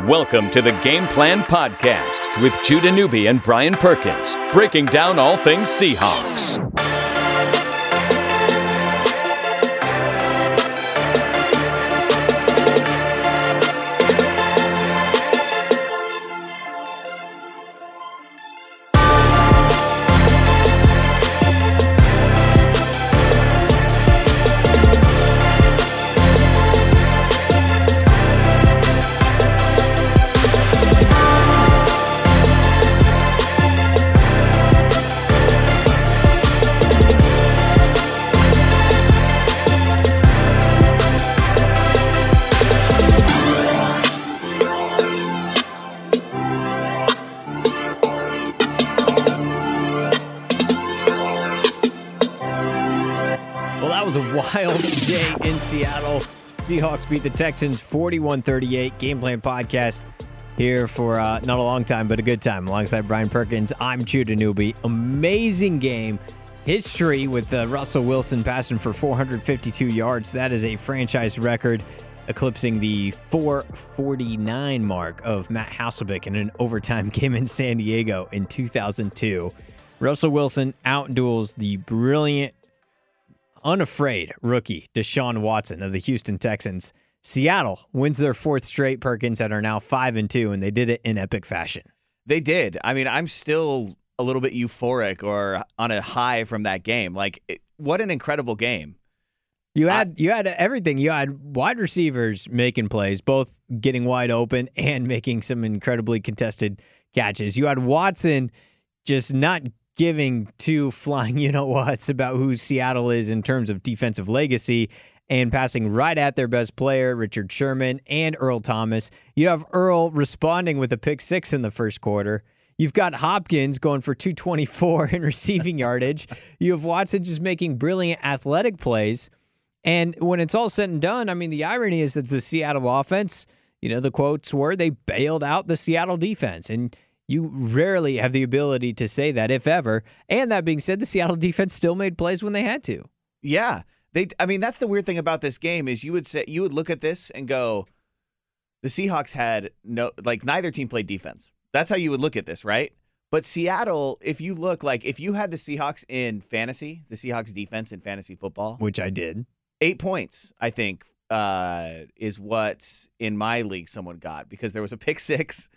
Welcome to the Game Plan Podcast with Judah Newby and Brian Perkins, breaking down all things Seahawks. Well, that was a wild day in Seattle. Seahawks beat the Texans 41 38. Game Plan Podcast here for uh, not a long time, but a good time. Alongside Brian Perkins, I'm Judah Newby. Amazing game. History with uh, Russell Wilson passing for 452 yards. That is a franchise record, eclipsing the 449 mark of Matt Hasselbeck in an overtime game in San Diego in 2002. Russell Wilson outduels the brilliant unafraid rookie Deshaun Watson of the Houston Texans. Seattle wins their fourth straight Perkins and are now 5 and 2 and they did it in epic fashion. They did. I mean, I'm still a little bit euphoric or on a high from that game. Like, it, what an incredible game. You had you had everything. You had wide receivers making plays, both getting wide open and making some incredibly contested catches. You had Watson just not giving two flying you know what's about who Seattle is in terms of defensive legacy and passing right at their best player, Richard Sherman and Earl Thomas. You have Earl responding with a pick six in the first quarter. You've got Hopkins going for 224 in receiving yardage. You have Watson just making brilliant athletic plays. And when it's all said and done, I mean, the irony is that the Seattle offense, you know, the quotes were they bailed out the Seattle defense. And you rarely have the ability to say that, if ever. And that being said, the Seattle defense still made plays when they had to. Yeah. They I mean, that's the weird thing about this game is you would say you would look at this and go the Seahawks had no like neither team played defense. That's how you would look at this, right? But Seattle, if you look like if you had the Seahawks in fantasy, the Seahawks defense in fantasy football, Which I did. eight points, I think, uh, is what in my league someone got because there was a pick six,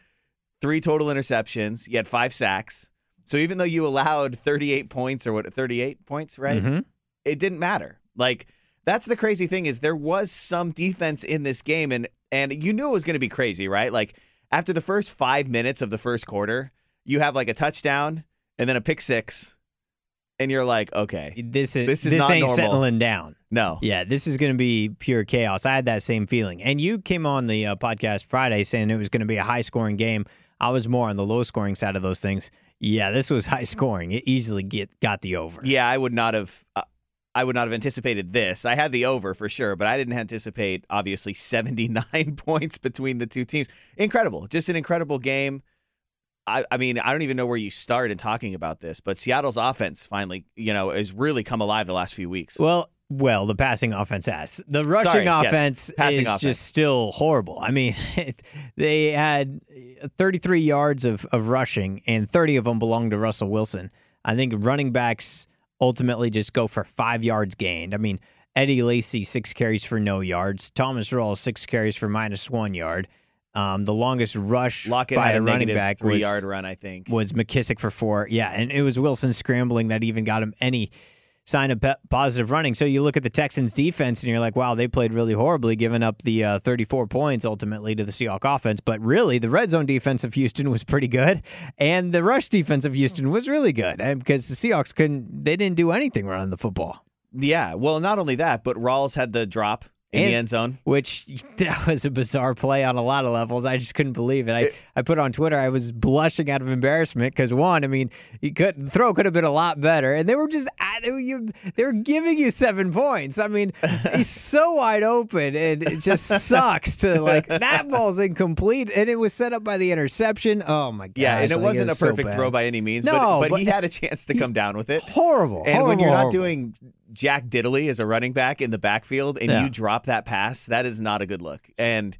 three total interceptions. You had five sacks. So even though you allowed 38 points or what, 38 points, right? Mhm. It didn't matter. Like that's the crazy thing is there was some defense in this game and and you knew it was going to be crazy, right? Like after the first five minutes of the first quarter, you have like a touchdown and then a pick six, and you're like, okay, This is This this, is not ain't normal. settling down. no, Yeah, this is going to be pure chaos. I had that same feeling. And you came on the uh, podcast Friday saying it was going to be a high scoring game. I was more on the low scoring side of those things. Yeah, this was high scoring. It easily get got the over. Yeah, I would not have. Uh, I would not have anticipated this. I had the over for sure, but I didn't anticipate obviously 79 points between the two teams. Incredible, just an incredible game. I, I mean, I don't even know where you start in talking about this, but Seattle's offense finally, you know, has really come alive the last few weeks. Well, well, the passing offense has. The rushing Sorry, yes, offense passing is offense. just still horrible. I mean, they had 33 yards of, of rushing, and 30 of them belonged to Russell Wilson. I think running backs ultimately just go for five yards gained. I mean, Eddie Lacy, six carries for no yards. Thomas Rawls, six carries for minus one yard. Um, the longest rush Lockett by a a running back three was, yard run, I think. was McKissic for four. Yeah, and it was Wilson scrambling that even got him any sign of positive running. So you look at the Texans defense and you're like, wow, they played really horribly, giving up the uh, 34 points ultimately to the Seahawks offense. But really, the red zone defense of Houston was pretty good, and the rush defense of Houston was really good because the Seahawks couldn't, they didn't do anything running the football. Yeah, well, not only that, but Rawls had the drop in And- the end zone. which that was a bizarre play on a lot of levels. I just couldn't believe it. I, I put on Twitter, I was blushing out of embarrassment because one, I mean, he could the throw could have been a lot better, and they were just at, they, were, you, they were giving you seven points. I mean, he's so wide open, and it just sucks to like that ball's incomplete, and it was set up by the interception. Oh my god! Yeah, and it wasn't a perfect throw by any means, No, but, but, but he had a chance to come down with it. horrible. And when you're not horrible. doing Jack Diddley as a running back in the backfield and Yeah. you drop that pass, that is not a good look. And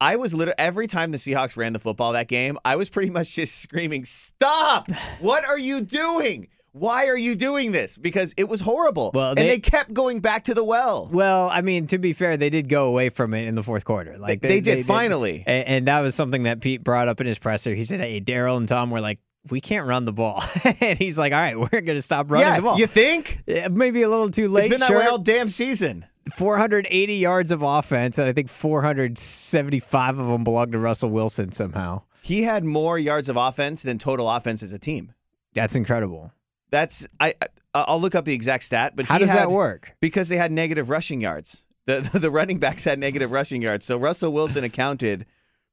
I was literally every time the Seahawks ran the football that game, I was pretty much just screaming, "Stop! What are you doing? Why are you doing this?" Because it was horrible. Well, and they- they kept going back to the well. Well, I mean, to be fair, they did go away from it in the fourth quarter. Like They did, finally. and, and that was something that Pete brought up in his presser. He said, "Hey, Darrell and Tom were like." We can't run the ball, and he's like, "All right, we're going to stop running yeah, the ball." you think? Maybe a little too late. It's been that sure. way all damn season. 480 yards of offense, and I think 475 of them belong to Russell Wilson somehow. He had more yards of offense than total offense as a team. That's incredible. That's I. I'll look up the exact stat, but How does had- that work? Because they had negative rushing yards. The the running backs had negative rushing yards. So Russell Wilson accounted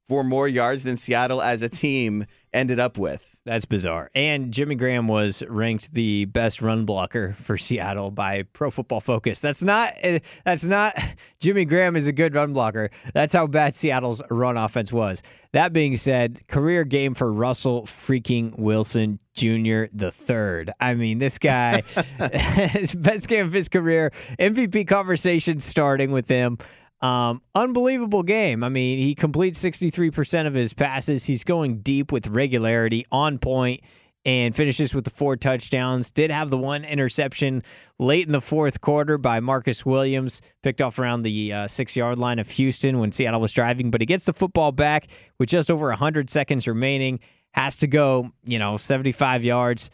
for more yards than Seattle as a team ended up with. That's bizarre. And Jimmy Graham was ranked the best run blocker for Seattle by Pro Football Focus. That's not eh, that's not Jimmy Graham is a good run blocker. That's how bad Seattle's run offense was. That being said, career game for Russell freaking Wilson Jr. the third. I mean, this guy his best game of his career. MVP conversation starting with him. Um, unbelievable game. I mean, he completes 63% of his passes. He's going deep with regularity, on point, and finishes with the four touchdowns. Did have the one interception late in the fourth quarter by Marcus Williams, picked off around the uh, six yard line of Houston when Seattle was driving, but he gets the football back with just over 100 seconds remaining. Has to go, you know, 75 yards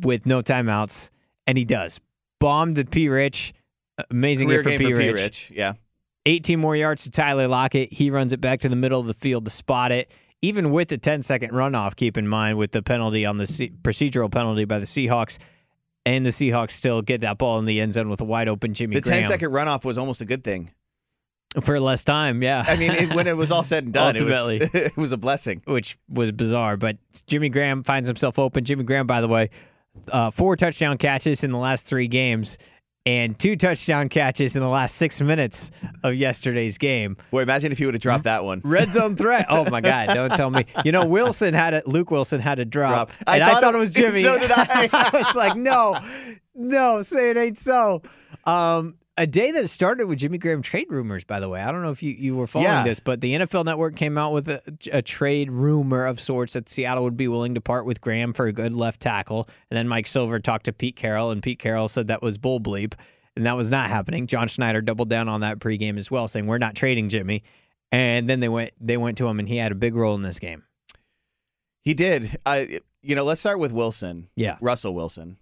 with no timeouts, and he does. Bombed to P. Rich. Amazing Career for P. for P. Rich. Rich. Yeah. 18 more yards to Tyler Lockett. He runs it back to the middle of the field to spot it. Even with the 10 second runoff, keep in mind with the penalty on the C- procedural penalty by the Seahawks, and the Seahawks still get that ball in the end zone with a wide open Jimmy Graham. The Graham 10 second runoff was almost a good thing. for less time. Yeah, I mean, it, when it was all said and done, it was, Ultimately. it was a blessing. which was bizarre. But Jimmy Graham finds himself open. Jimmy Graham, by the way, uh, four touchdown catches in the last three games. And two touchdown catches in the last six minutes of yesterday's game. Boy, imagine if he would have dropped that one. Red zone threat. Oh my God! Don't tell me. You know, Wilson had it. Luke Wilson had a drop, Drop. I and I thought thought, it- it was Jimmy. so did I. I was like, no, no, say it ain't so. Um, a day that started with Jimmy Graham trade rumors. By the way, I don't know if you, you were following Yeah. this, but the NFL Network came out with a, a trade rumor of sorts that Seattle would be willing to part with Graham for a good left tackle. And then Mike Silver talked to Pete Carroll, and Pete Carroll said that was bull bleep. And that was not happening. John Schneider doubled down on that pregame as well, saying we're not trading Jimmy. And then they went they went to him, and he had a big role in this game. He did. I, you know, let's start with Wilson. Yeah. Russell Wilson.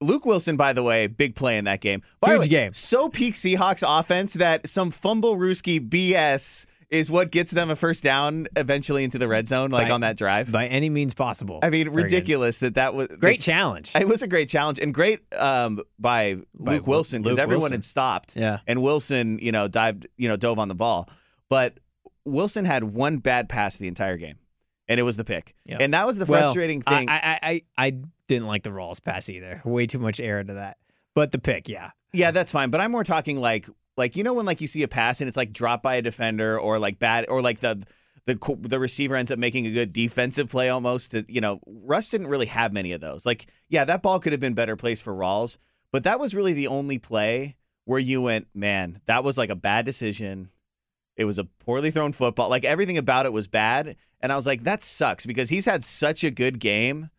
Luke Wilson, by the way, big play in that game. By Huge way, game. So peak Seahawks offense that some fumble Rooski BS is what gets them a first down eventually into the red zone, like By- on that drive. By any means possible. I mean, ridiculous that that was Great challenge. It was a great challenge and great um, by, By Luke Wilson because everyone Wilson. had stopped. Yeah. and Wilson, you know, dived, you know, dove on the ball, but Wilson had one bad pass the entire game, and it was the pick. Yeah. And that was the frustrating I- thing. I, I, I, I didn't like the Rawls pass either. Way too much air into that. But the pick, yeah. Yeah, that's fine. But I'm more talking like like you know when like you see a pass and it's like dropped by a defender or like bad or like the the the receiver ends up making a good defensive play almost. To, you know, Russ didn't really have many of those. Like, yeah, that ball could have been better placed for Rawls, but that was really the only play where you went, man, that was like a bad decision. It was a poorly thrown football. Like everything about it was bad, and I was like, that sucks because he's had such a good game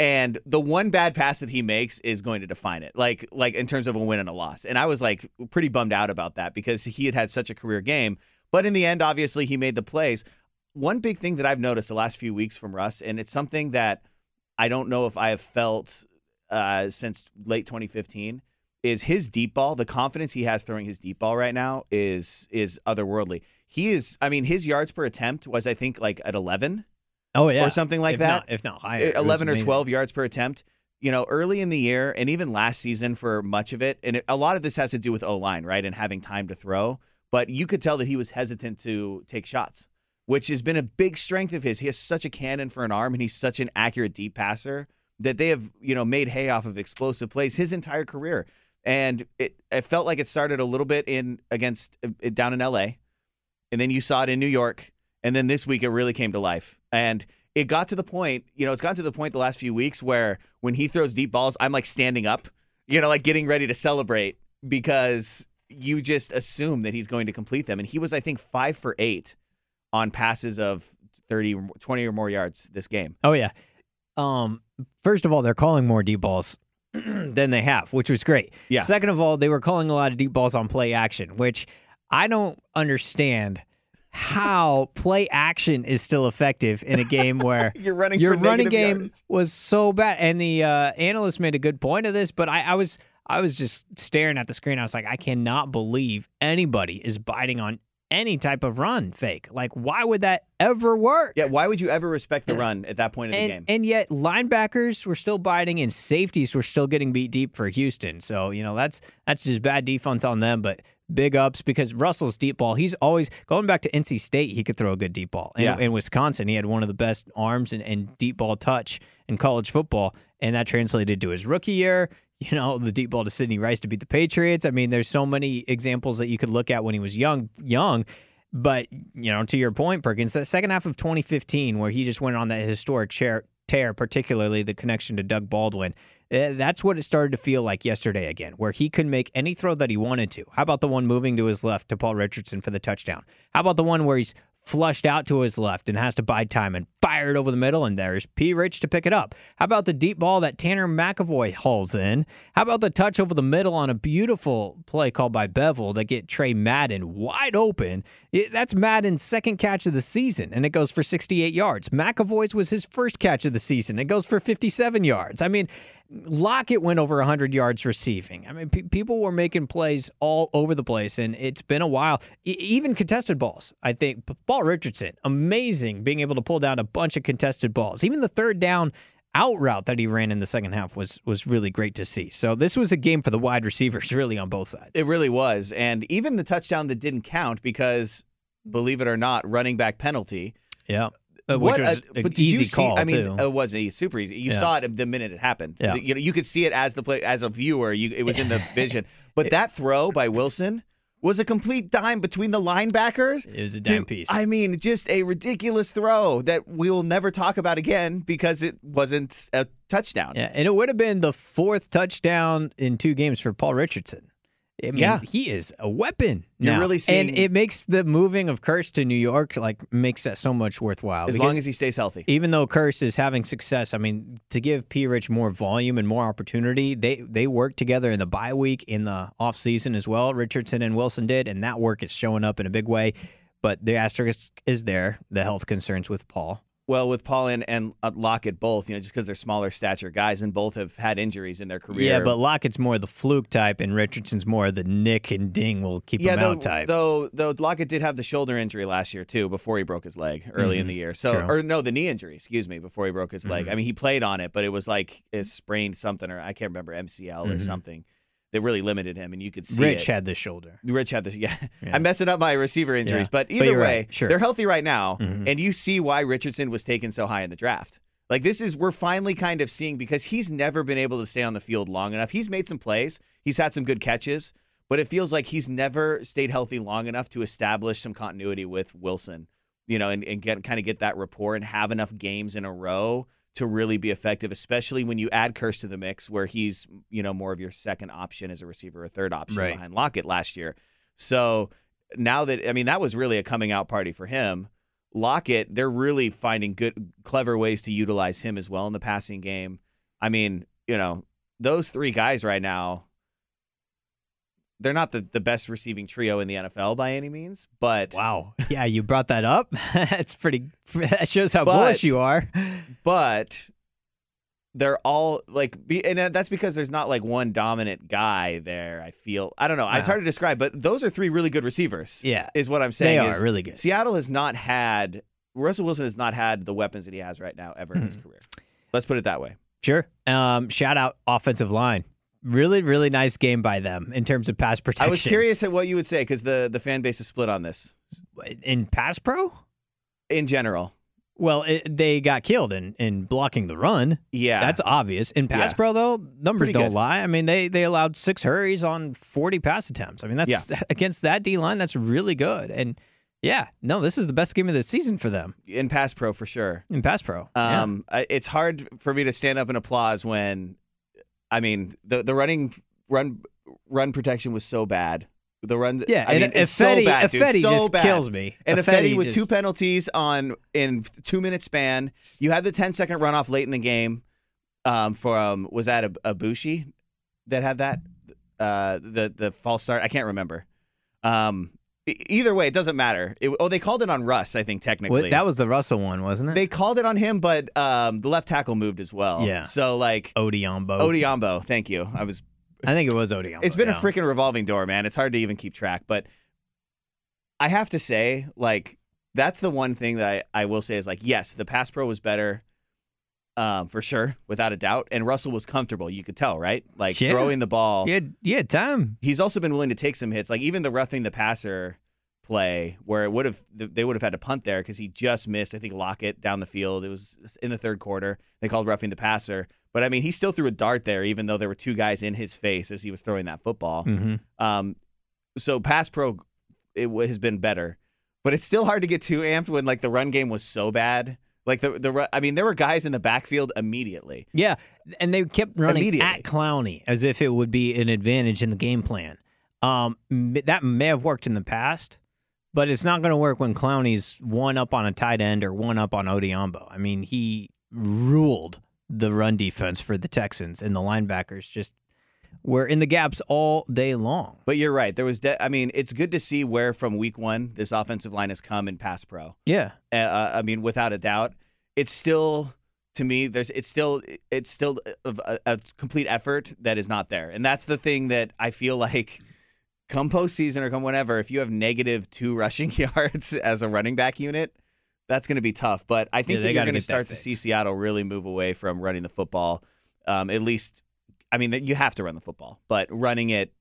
and the one bad pass that he makes is going to define it like like in terms of a win and a loss. And i was like pretty bummed out about that because he had had such a career game. But in the end obviously he made the plays. One big thing that i've noticed the last few weeks from russ and it's something that i don't know if i have felt uh, since late 2015 is his deep ball the confidence he has throwing his deep ball right now is is otherworldly. He is i mean his yards per attempt was i think like at 11 Oh yeah, or something like If that. not- if not higher, 11 or. 12 yards per attempt. You know, early in the year and even last season for much of it, and it, a lot of this has to do with O line, right, and having time to throw. But you could tell that he was hesitant to take shots, which has been a big strength of his. He has such a cannon for an arm, and he's such an accurate deep passer that they have, you know, made hay off of explosive plays his entire career. And it, it felt like it started a little bit in against uh, down in L.A. and then you saw it in New York, and then this week it really came to life. And it got to the point, you know, it's gotten to the point the last few weeks where when he throws deep balls, I'm like standing up, you know, like getting ready to celebrate because you just assume that he's going to complete them. And he was, I think, five for eight on passes of 30, 20 or more yards this game. Oh yeah. Um, first of all, they're calling more deep balls than they have, which was great. Yeah. Second of all, they were calling a lot of deep balls on play action, which I don't understand how play action is still effective in a game where You're running your running game yardage. was so bad. And the uh, analyst made a good point of this, but I, I was I was just staring at the screen. I was like, I cannot believe anybody is biting on any type of run fake. Like, why would that ever work? Yeah, why would you ever respect the run at that point in the game? and yet linebackers were still biting and safeties were still getting beat deep for Houston. So, you know, that's that's just bad defense on them, but big ups because Russell's deep ball, he's always going back to NC State, he could throw a good deep ball. In, Yeah. in Wisconsin, he had one of the best arms and, and deep ball touch in college football, and that translated to his rookie year. You know, the deep ball to Sidney Rice to beat the Patriots. I mean, there's so many examples that you could look at when he was young, young. But you know, to your point, Perkins, that second half of 2015, where he just went on that historic chair, tear, particularly the connection to Doug Baldwin, Eh, that's what it started to feel like yesterday again, where he could make any throw that he wanted to. How about the one moving to his left to Paul Richardson for the touchdown? How about the one where he's flushed out to his left and has to bide time and fire it over the middle, and there's P. Rich to pick it up. How about the deep ball that Tanner McEvoy hauls in? How about the touch over the middle on a beautiful play called by Bevell that get Tre Madden wide open? That's Madden's second catch of the season, and it goes for 68 yards. McEvoy's was his first catch of the season. It goes for 57 yards. I mean, Lockett went over 100 yards receiving. I mean, pe- people were making plays all over the place, and it's been a while. E- even contested balls, I think. Paul Richardson, amazing being able to pull down a bunch of contested balls. Even the third down out route that he ran in the second half was was really great to see. So this was a game for the wide receivers, really on both sides. It really was. And even the touchdown that didn't count because, believe it or not, running back penalty. yeah, Uh, which What was a- an but did easy you see, call I mean, too. it wasn't super easy. You Yeah. saw it the minute it happened. Yeah. You know, you could see it as the play as a viewer. You, it was in the vision. But that throw by Wilson was a complete dime between the linebackers. it was a to- piece. I mean, just a ridiculous throw that we will never talk about again because it wasn't a touchdown. Yeah, and it would have been the fourth touchdown in two games for Paul Richardson. I mean, Yeah. he is a weapon. You're now. really seeing- and it makes the moving of Kearse to New York like makes that so much worthwhile. As long as he stays healthy. even though Kearse is having success, I mean, to give P. Rich more volume and more opportunity, they they worked together in the bye week in the off season as well. Richardson and Wilson did, and that work is showing up in a big way. But the asterisk is there, the health concerns with Paul. Well, with Paul and, uh, Lockett both, you know, just because they're smaller stature guys and both have had injuries in their career. Yeah, but Lockett's more the fluke type, and Richardson's more the Nick and Ding will keep yeah, him though, out type. though though Lockett did have the shoulder injury last year too, before he broke his leg early in the year. So, Mm-hmm. True. or no, the knee injury, excuse me, before he broke his leg. Mhm. I mean, he played on it, but it was like it sprained something, or I can't remember MCL or Mhm. something that really limited him, and you could see Rich it. had the shoulder. Rich had the yeah. Yeah. I'm messing up my receiver injuries, Yeah. but But either you're way, right. Sure. they're healthy right now, Mhm. and you see why Richardson was taken so high in the draft. Like this is we're finally kind of seeing because he's never been able to stay on the field long enough. He's made some plays, he's had some good catches, but it feels like he's never stayed healthy long enough to establish some continuity with Wilson. You know, and, and get kind of get that rapport and have enough games in a row to really be effective, especially when you add Kearse to the mix, where he's you know more of your second option as a receiver, or third option Right. behind Lockett last year. So now that I mean that was really a coming out party for him. Lockett, they're really finding good, clever ways to utilize him as well in the passing game. I mean, you know, those three guys right now, they're not the, the best receiving trio in the NFL by any means, but Wow. Yeah, you brought that up. That's pretty. That shows how But- bullish you are. but they're all like, and that's because there's not like one dominant guy there. I feel I don't know. It's Uh-huh. hard to describe, but those are three really good receivers. Yeah, is what I'm saying. they are is really good. Seattle has not had Russell Wilson has not had the weapons that he has right now ever in his Mm-hmm. career. Let's put it that way. Sure. Um, shout out offensive line. Really, really nice game by them in terms of pass protection. I was curious at what you would say because the the fan base is split on this in pass pro. in general. Well, it, they got killed in, in blocking the run. Yeah, That's obvious. In pass Yeah. pro, though, numbers Pretty don't good. lie. I mean, they they allowed six hurries on 40 pass attempts. I mean, that's against that D line, that's really good. And yeah, no, this is the best game of the season for them in pass pro for sure. in pass pro. Yeah. Um, I- it's hard for me to stand up and applause when, I mean, the the running run run protection was so bad The run, Yeah, I and mean, it's Ifedi, so bad, dude. Ifedi so just bad. kills me. And Ifedi Ifedi with just- two penalties on in two minute span. You had the 10 second runoff late in the game um, from was that a Aboushi that had that uh, the the false start? I can't remember. Um, either way, it doesn't matter. It, oh, they called it on Russ. I think technically that was the Russell one, wasn't it? they called it on him, but um, the left tackle moved as well. Yeah. So like Odhiambo. Odhiambo, thank you. I was I think it was Odhiambo. it's been yeah. a freaking revolving door, man. It's hard to even keep track. But I have to say, like, that's the one thing that I, I will say is like, yes, the pass pro was better, um, for sure, without a doubt. And Russell was comfortable. You could tell, right? Like Yeah. throwing the ball. Yeah, had time. He's also been willing to take some hits. Like even the roughing the passer play where it would have they would have had to punt there because he just missed. I think Lockett down the field. It was in the third quarter. They called roughing the passer. But I mean, he still threw a dart there, even though there were two guys in his face as he was throwing that football. hmm Um, so pass pro it has been better, but it's still hard to get too amped when like the run game was so bad. Like the the I mean, there were guys in the backfield immediately. Yeah, and they kept running at Clowney as if it would be an advantage in the game plan. Um, that may have worked in the past, but it's not going to work when Clowney's one up on a tight end or one up on Odhiambo. I mean, he ruled the run defense for the Texans, and the linebackers just were in the gaps all day long. But you're right. There was. De- I mean, it's good to see where from week one this offensive line has come in pass pro. Yeah, Uh, Uh, I mean, without a doubt, it's still to me. There's. It's still. It's still a, a, a complete effort that is not there, and that's the thing that I feel like. Come postseason or come whenever, if you have negative two rushing yards as a running back unit, that's going to be tough. But I think Yeah, you're going to start to see. Seattle really move away from running the football. Um, at least, I mean, you have to run the football, but running it.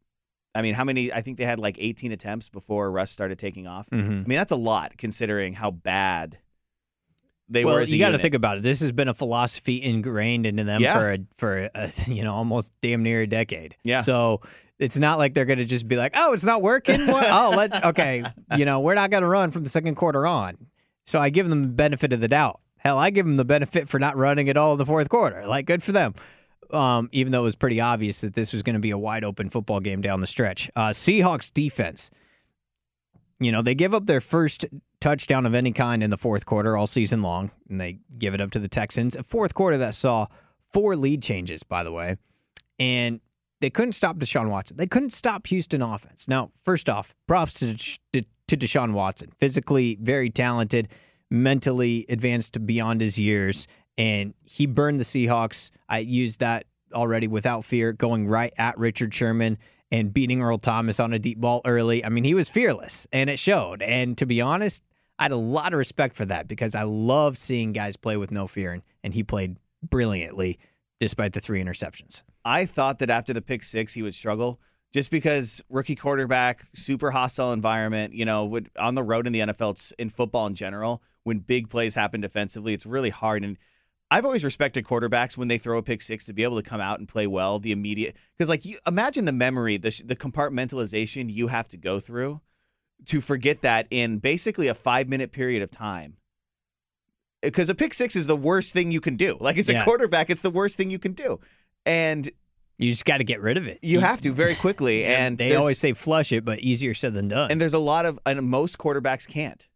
I mean, how many? I think they had like 18 attempts before Russ started taking off. hmm I mean, that's a lot considering how bad they well, were as you got to think about it. This has been a philosophy ingrained into them Yeah. for a, for a, you know almost damn near a decade. Yeah. So it's not like they're going to just be like, oh, it's not working. Oh, let okay. You know, we're not going to run from the second quarter on. So I give them the benefit of the doubt. Hell, I give them the benefit for not running at all in the fourth quarter. Like, good for them. Um, even though it was pretty obvious that this was going to be a wide open football game down the stretch. Uh, Seahawks defense. You know, they give up their first touchdown of any kind in the fourth quarter all season long, and they give it up to the Texans. A fourth quarter that saw four lead changes, by the way, and they couldn't stop Deshaun Watson. They couldn't stop Houston offense. Now, first off, props to, to, to Deshaun Watson. Physically very talented, mentally advanced beyond his years, and he burned the Seahawks. I used that already without fear, going right at Richard Sherman and beating Earl Thomas on a deep ball early. I mean, he was fearless, and it showed. And to be honest, I had a lot of respect for that because I love seeing guys play with no fear, and, and he played brilliantly despite the three interceptions. I thought that after the pick six, he would struggle just because rookie quarterback, super hostile environment, you know, would, on the road in the NFL, in football in general, when big plays happen defensively, it's really hard. And I've always respected quarterbacks when they throw a pick six to be able to come out and play well, the immediate, because like you imagine the memory, the, the compartmentalization you have to go through to forget that in basically a five minute period of time. Because a pick six is the worst thing you can do. Like as a quarterback, it's the worst thing you can do. And You just got to get rid of it. you have to very quickly, and they always say flush it, but easier said than done. and there's a lot of and most quarterbacks can't.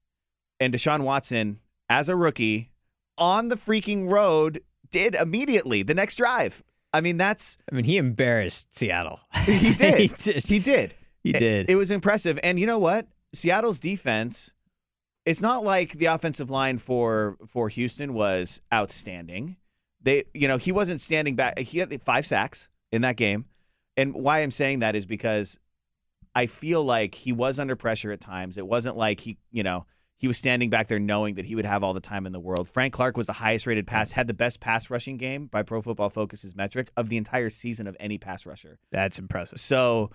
And Deshaun Watson, as a rookie, on the freaking road, did immediately the next drive. I mean, that's I mean, he embarrassed Seattle. he did. he just, he did. he It- did. It, was impressive. And you know what? Seattle's defense, it's not like the offensive line for for Houston was outstanding. They, you know, he wasn't standing back. He had five sacks in that game. And why I'm saying that is because I feel like he was under pressure at times. It wasn't like he, you know, he was standing back there knowing that he would have all the time in the world. Frank Clark was the highest rated pass, had the best pass rushing game by Pro Football Focus's metric of the entire season of any pass rusher. That's impressive. So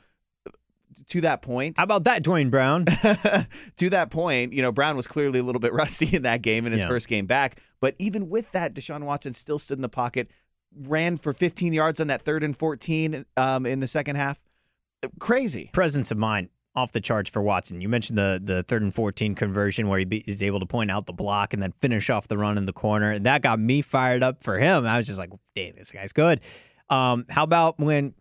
to that point, How about that, Duane Brown? to that point, you know, Brown was clearly a little bit rusty in that game in his Yeah. first game back. But even with that, Deshaun Watson still stood in the pocket, ran for 15 yards on that third and 14 um, in the second half. Crazy. Presence of mind off the charts for Watson. You mentioned the the third and fourteen conversion where he be, is able to point out the block and then finish off the run in the corner. And that got me fired up for him. I was just like, "Dang, this guy's good." Um, how about when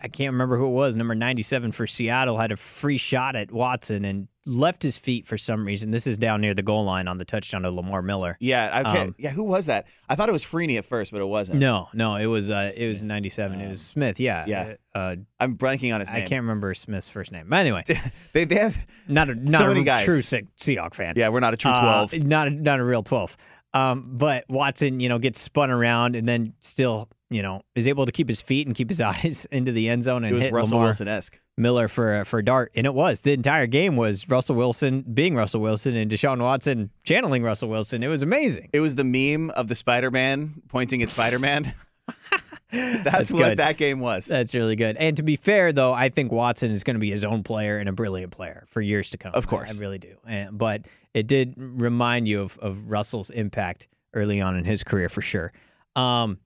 I can't remember who it was. Number 97 for Seattle had a free shot at Watson and left his feet for some reason. This is down near the goal line on the touchdown to Lamar Miller. Yeah, okay. Um, yeah. Who was that? I thought it was Freeney at first, but it wasn't. No, no, it was uh, it was 97. it was Smith. Yeah, yeah. Uh, I'm blanking on his I can't remember Smith's first name. But anyway, They, they have. not a not So a guys. true Se- Seahawk fan. Yeah, we're not a true Uh, twelve. not a, not a real 12. Um, but Watson, you know, gets spun around and then still, you know, is able to keep his feet and keep his eyes into the end zone and it was hit Russell Wilson esque. Miller for for a dart, and it was the entire game was Russell Wilson being Russell Wilson and Deshaun Watson channeling Russell Wilson. It was amazing. It was the meme of the Spider Man pointing at Spider Man. That's, That's what good. that game was. That's really good. And to be fair, though, I think Watson is going to be his own player and a brilliant player for years to come. Of I- course. I, really do. And, but it did remind you of, of Russell's impact early on in his career for sure. Um,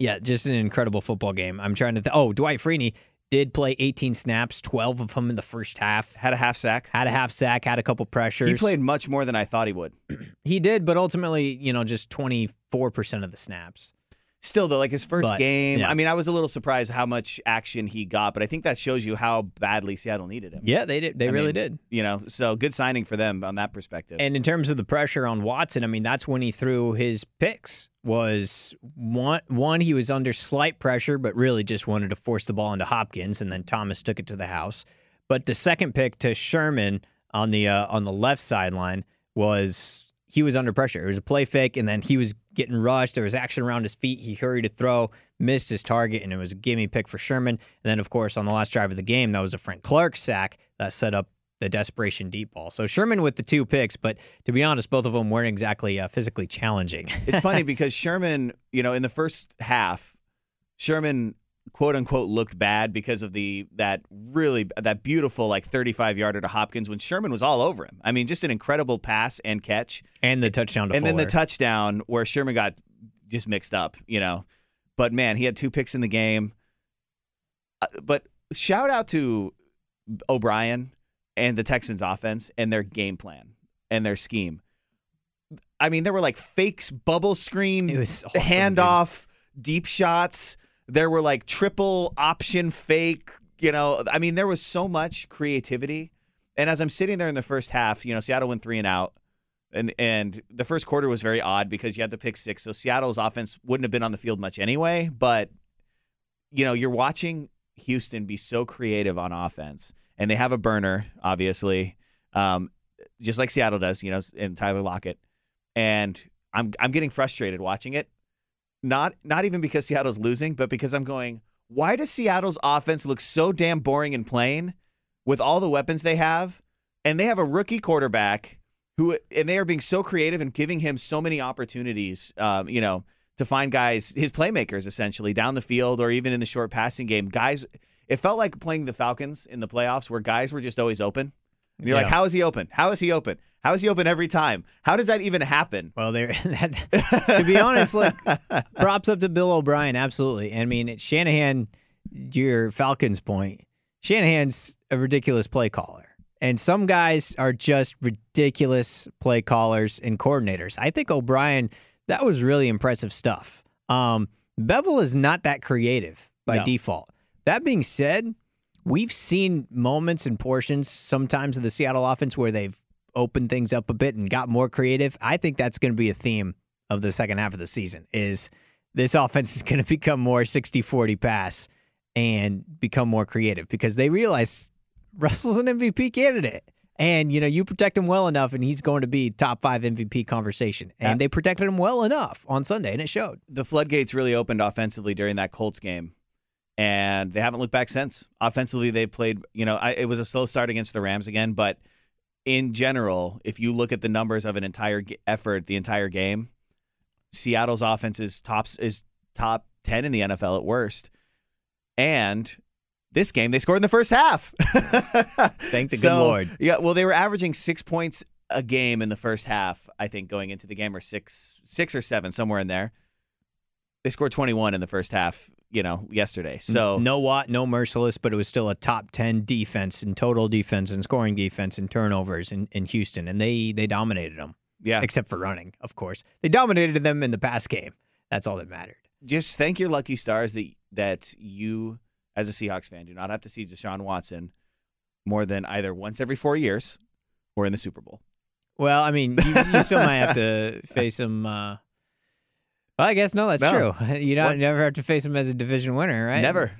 yeah, just an incredible football game. I'm trying to. Th- oh, Dwight Freeney did play 18 snaps, 12 of them in the first half. Had a half sack. Had a half sack, had a couple pressures. He played much more than I thought he would. He did, but ultimately, you know, just 24% of the snaps. Still, though, like his first But, game, yeah. I mean, I was a little surprised how much action he got, but I think that shows you how badly Seattle needed him. Yeah, they did. They I really mean, did. You know, so good signing for them on that perspective. And in terms of the pressure on Watson, I mean, that's when he threw his picks. Was one one he was under slight pressure, but really just wanted to force the ball into Hopkins, and then Thomas took it to the house. But the second pick to Sherman on the uh, on the left sideline was he was under pressure. It was a play fake, and then he was getting rushed. There was action around his feet. He hurried to throw, missed his target, and it was a gimme pick for Sherman. And then, of course, on the last drive of the game, that was a Frank Clark sack that set up the desperation deep ball. So Sherman with the two picks, but to be honest, both of them weren't exactly uh, physically challenging. it's funny because Sherman, you know, in the first half, Sherman quote unquote looked bad because of the that really that beautiful like 35 yarder to Hopkins when Sherman was all over him. I mean, just an incredible pass and catch. and the touchdown to and then the touchdown where Sherman got just mixed up, you know. But man, he had two picks in the game. Uh, but shout out to O'Brien and the Texans offense and their game plan and their scheme. I mean, there were like fakes, bubble screen, awesome, handoff, deep shots. There were like triple option fake. You know, I mean, there was so much creativity. And as I'm sitting there in the first half, you know, Seattle went three and out, and and the first quarter was very odd because you had the pick six, so Seattle's offense wouldn't have been on the field much anyway. But you know, you're watching Houston be so creative on offense, and they have a burner, obviously, um, just like Seattle does, you know, and Tyler Lockett. And I'm I'm getting frustrated watching it, not not even because Seattle's losing, but because I'm going, why does Seattle's offense look so damn boring and plain with all the weapons they have, and they have a rookie quarterback who and they are being so creative and giving him so many opportunities, um, you know, to find guys, his playmakers essentially down the field or even in the short passing game. Guys, it felt like playing the Falcons in the playoffs where guys were just always open. And you're like, how is he open? How is he open? How is he open every time? How does that even happen? Well, there. That, to be honest, like props up to Bill O'Brien, absolutely. I mean, it's Shanahan. Your Falcons point. Shanahan's a ridiculous play caller, and some guys are just ridiculous play callers and coordinators. I think O'Brien. That was really impressive stuff. Um, Bevell is not that creative by No. default. That being said, we've seen moments and portions sometimes of the Seattle offense where they've opened things up a bit and got more creative. I think that's going to be a theme of the second half of the season is this offense is going to become more 60-40 pass and become more creative because they realize Russell's an MVP candidate. And you know, you protect him well enough and he's going to be top 5 MVP conversation. And Yeah. they protected him well enough on Sunday and it showed. the floodgates really opened offensively during that Colts game, and they haven't looked back since. Offensively, they played. You know, I, it was a slow start against the Rams again, but in general, if you look at the numbers of an entire g- effort, the entire game, Seattle's offense is tops is top ten in the NFL at worst, and this game they scored in the first half. Thank the good Lord. Yeah, well, they were averaging six points a game in the first half. I think going into the game, or six, six or seven, somewhere in there. They scored 21 in the first half. You know, yesterday. So no Watt, no Mercilus, but it was still a top 10 defense in total defense and scoring defense and turnovers in, in Houston. And they, they dominated them, yeah, except for running, of course. They dominated them in the pass game. That's all that mattered. just thank your lucky stars that that you, as a Seahawks fan, do not have to see Deshaun Watson more than either once every four years or in the Super Bowl. Well, I mean, you, you still might have to face him. Uh, well, I guess no, that's No. true. You don't What? never have to face him as a division winner, right? Never.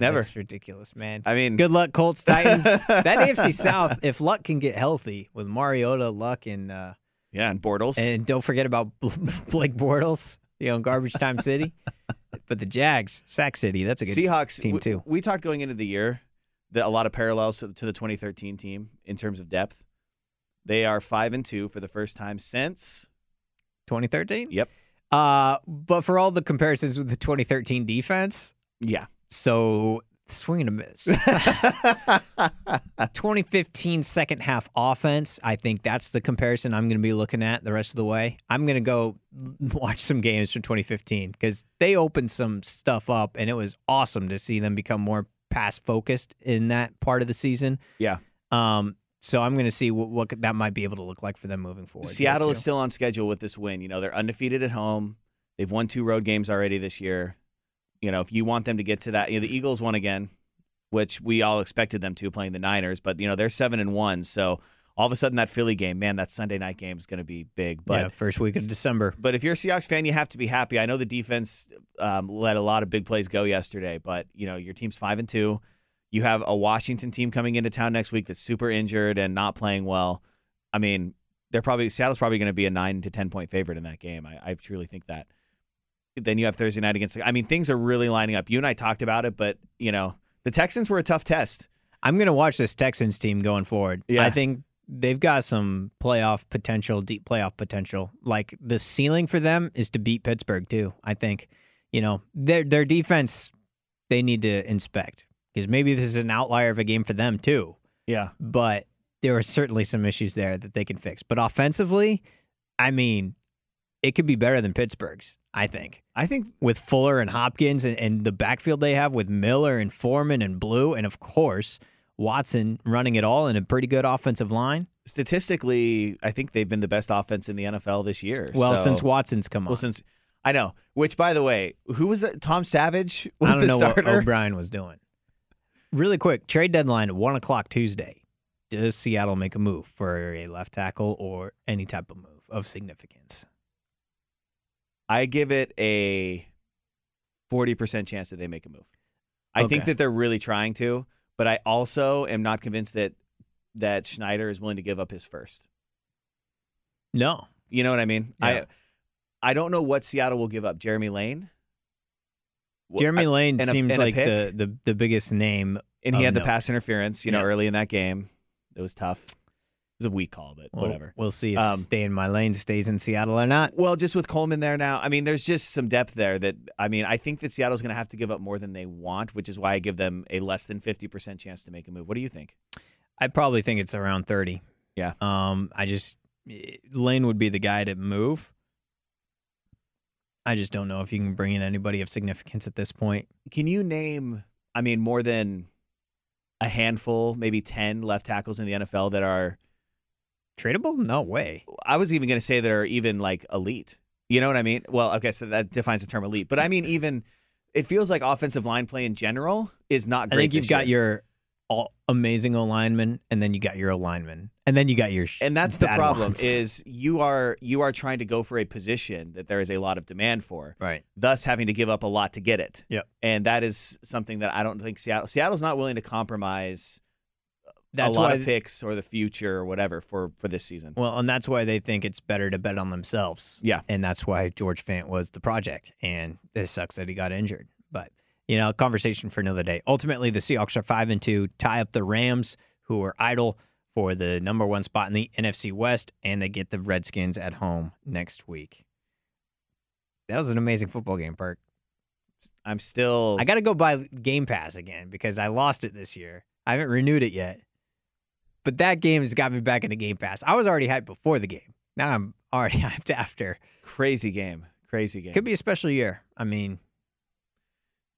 Never. That's ridiculous, man. I mean, Good luck, Colts, Titans. that AFC South, if Luck can get healthy with Mariota, Luck, and uh, yeah, and Bortles. and don't forget about Blake Bortles, you know, Garbage Time City. But the Jags, Sack City, that's a good Seahawks team we, too. We talked going into the year that a lot of parallels to, to the 2013 team in terms of depth. They are five and two for the first time since. 2013. Yep. Uh, but for all the comparisons with the 2013 defense, Yeah. so swing and a miss. 2015 second half offense. I think that's the comparison I'm going to be looking at the rest of the way. I'm going to go watch some games from 2015 because they opened some stuff up and it was awesome to see them become more pass focused in that part of the season. Yeah. Um. So I'm going to see what, what that might be able to look like for them moving forward. Seattle is still on schedule with this win. You know, they're undefeated at home. They've won two road games already this year. You know, if you want them to get to that, you know, the Eagles won again, which we all expected them to playing the Niners, but you know, they're seven and one. So all of a sudden that Philly game, man, that Sunday night game is going to be big. But yeah, first week of December. But if you're a Seahawks fan, you have to be happy. I know the defense um, let a lot of big plays go yesterday, but you know your team's five and two. You have a Washington team coming into town next week that's super injured and not playing well. I mean, they're probably Seattle's probably going to be a nine to ten point favorite in that game. I, I truly think that. Then you have Thursday night against. I mean, things are really lining up. You and I talked about it, but you know the Texans were a tough test. I'm going to watch this Texans team going forward. Yeah. I think they've got some playoff potential, deep playoff potential. Like the ceiling for them is to beat Pittsburgh too. I think, you know, their their defense they need to inspect because maybe this is an outlier of a game for them too. Yeah, But there are certainly some issues there that they can fix. But offensively, I mean, it could be better than Pittsburgh's. I think I think with Fuller and Hopkins and, and the backfield they have with Miller and Foreman and Blue, and of course, Watson running it all in a pretty good offensive line. statistically, I think they've been the best offense in the NFL this year. Well, So- since Watson's come on. Well, since I know, which by the way, who was that? Tom Savage was I don't the know starter. what O'Brien was doing. Really quick, trade deadline 1 o'clock Tuesday. Does Seattle make a move for a left tackle or any type of move of significance? I give it a forty percent chance that they make a move. I think that they're really trying to, but I also am not convinced that that Schneider is willing to give up his first. No. You know what I mean? Yeah. I I don't know what Seattle will give up. Jeremy Lane. Jeremy Lane and seems and like the, the, the biggest name. and he had the pass interference. You know, Yeah. early in that game, it was tough. It was a weak call, but Well, whatever. We'll see if Um, Stay in My Lane stays in Seattle or not. Well, just with Coleman there now, I mean, there's just some depth there that I mean, I think that Seattle's going to have to give up more than they want, which is why I give them a less than 50% chance to make a move. What do you think? I probably think it's around 30. Yeah. Um, I just Lane would be the guy to move. I just don't know if you can bring in anybody of significance at this point. Can you name, I mean, more than a handful, maybe 10 left tackles in the NFL that are, Tradable? No way. I was even going to say that are even like elite. You know what I mean? Well, okay, so that defines the term elite, but I mean, even it feels like offensive line play in general is not I great. think you've got year. your all amazing alignment, and then you got your lineman, and then you got your sh- and that's the problem ones. is you are you are trying to go for a position that there is a lot of demand for right. thus having to give up a lot to get it Yep. and that is something that i don't think seattle seattle's not willing to compromise uh, That's a lot of picks or the future or whatever for for this season well, and that's why they think it's better to bet on themselves. Yeah. and that's why George Fant was the project. And it sucks that he got injured, but you know, conversation for another day. Ultimately, the Seahawks are five and two, tie up the Rams, who are idle for the number one spot in the NFC West, and they get the Redskins at home next week. That was an amazing football game, Perk. i'm still I got to go buy Game Pass again because I lost it this year. I haven't renewed it yet. But that game has got me back into Game Pass. I was already hyped before the game. Now I'm already hyped after. crazy game crazy game Could be a special year. I mean,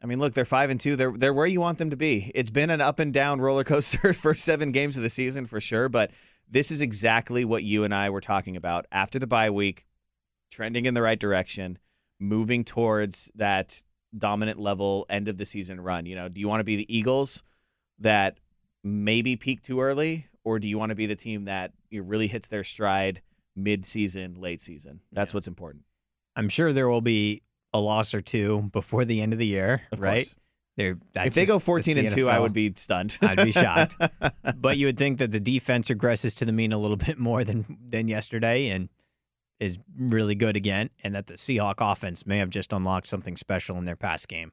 i mean look they're five and two they're they're where you want them to be it's been an up and down roller coaster for seven games of the season for sure but this is exactly what you and i were talking about after the bye week trending in the right direction moving towards that dominant level end of the season run? You know, do you want to be the Eagles that maybe peak too early, or do you want to be the team that really hits their stride mid season, late season? That's Yeah. what's important. I'm sure there will be a loss or two before the end of the year, Of right? course. They're, that's if they just- go 14 the and 2, I would be stunned. I'd be shocked. but you would think that the defense regresses to the mean a little bit more than than yesterday and is really good again, and that the Seahawk offense may have just unlocked something special in their pass game,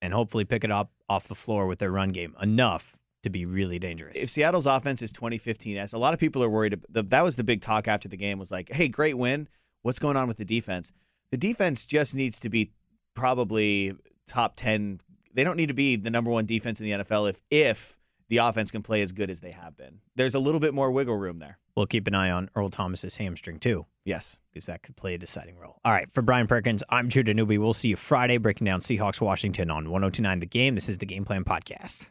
and hopefully pick it up off the floor with their run game enough to be really dangerous. if Seattle's offense is 2015 as a lot of people are worried that was the big talk after the game was like hey great win what's going on with the defense the defense just needs to be probably top 10 they don't need to be the number one defense in the NFL if if the offense can play as good as they have been there's a little bit more wiggle room there we'll keep an eye on Earl Thomas's hamstring too. yes because that could play a deciding role. All right, for Brian Perkins, I'm Judah Newby. We'll see you Friday breaking down Seahawks Washington on 1029 The Game. This is the Game Plan Podcast.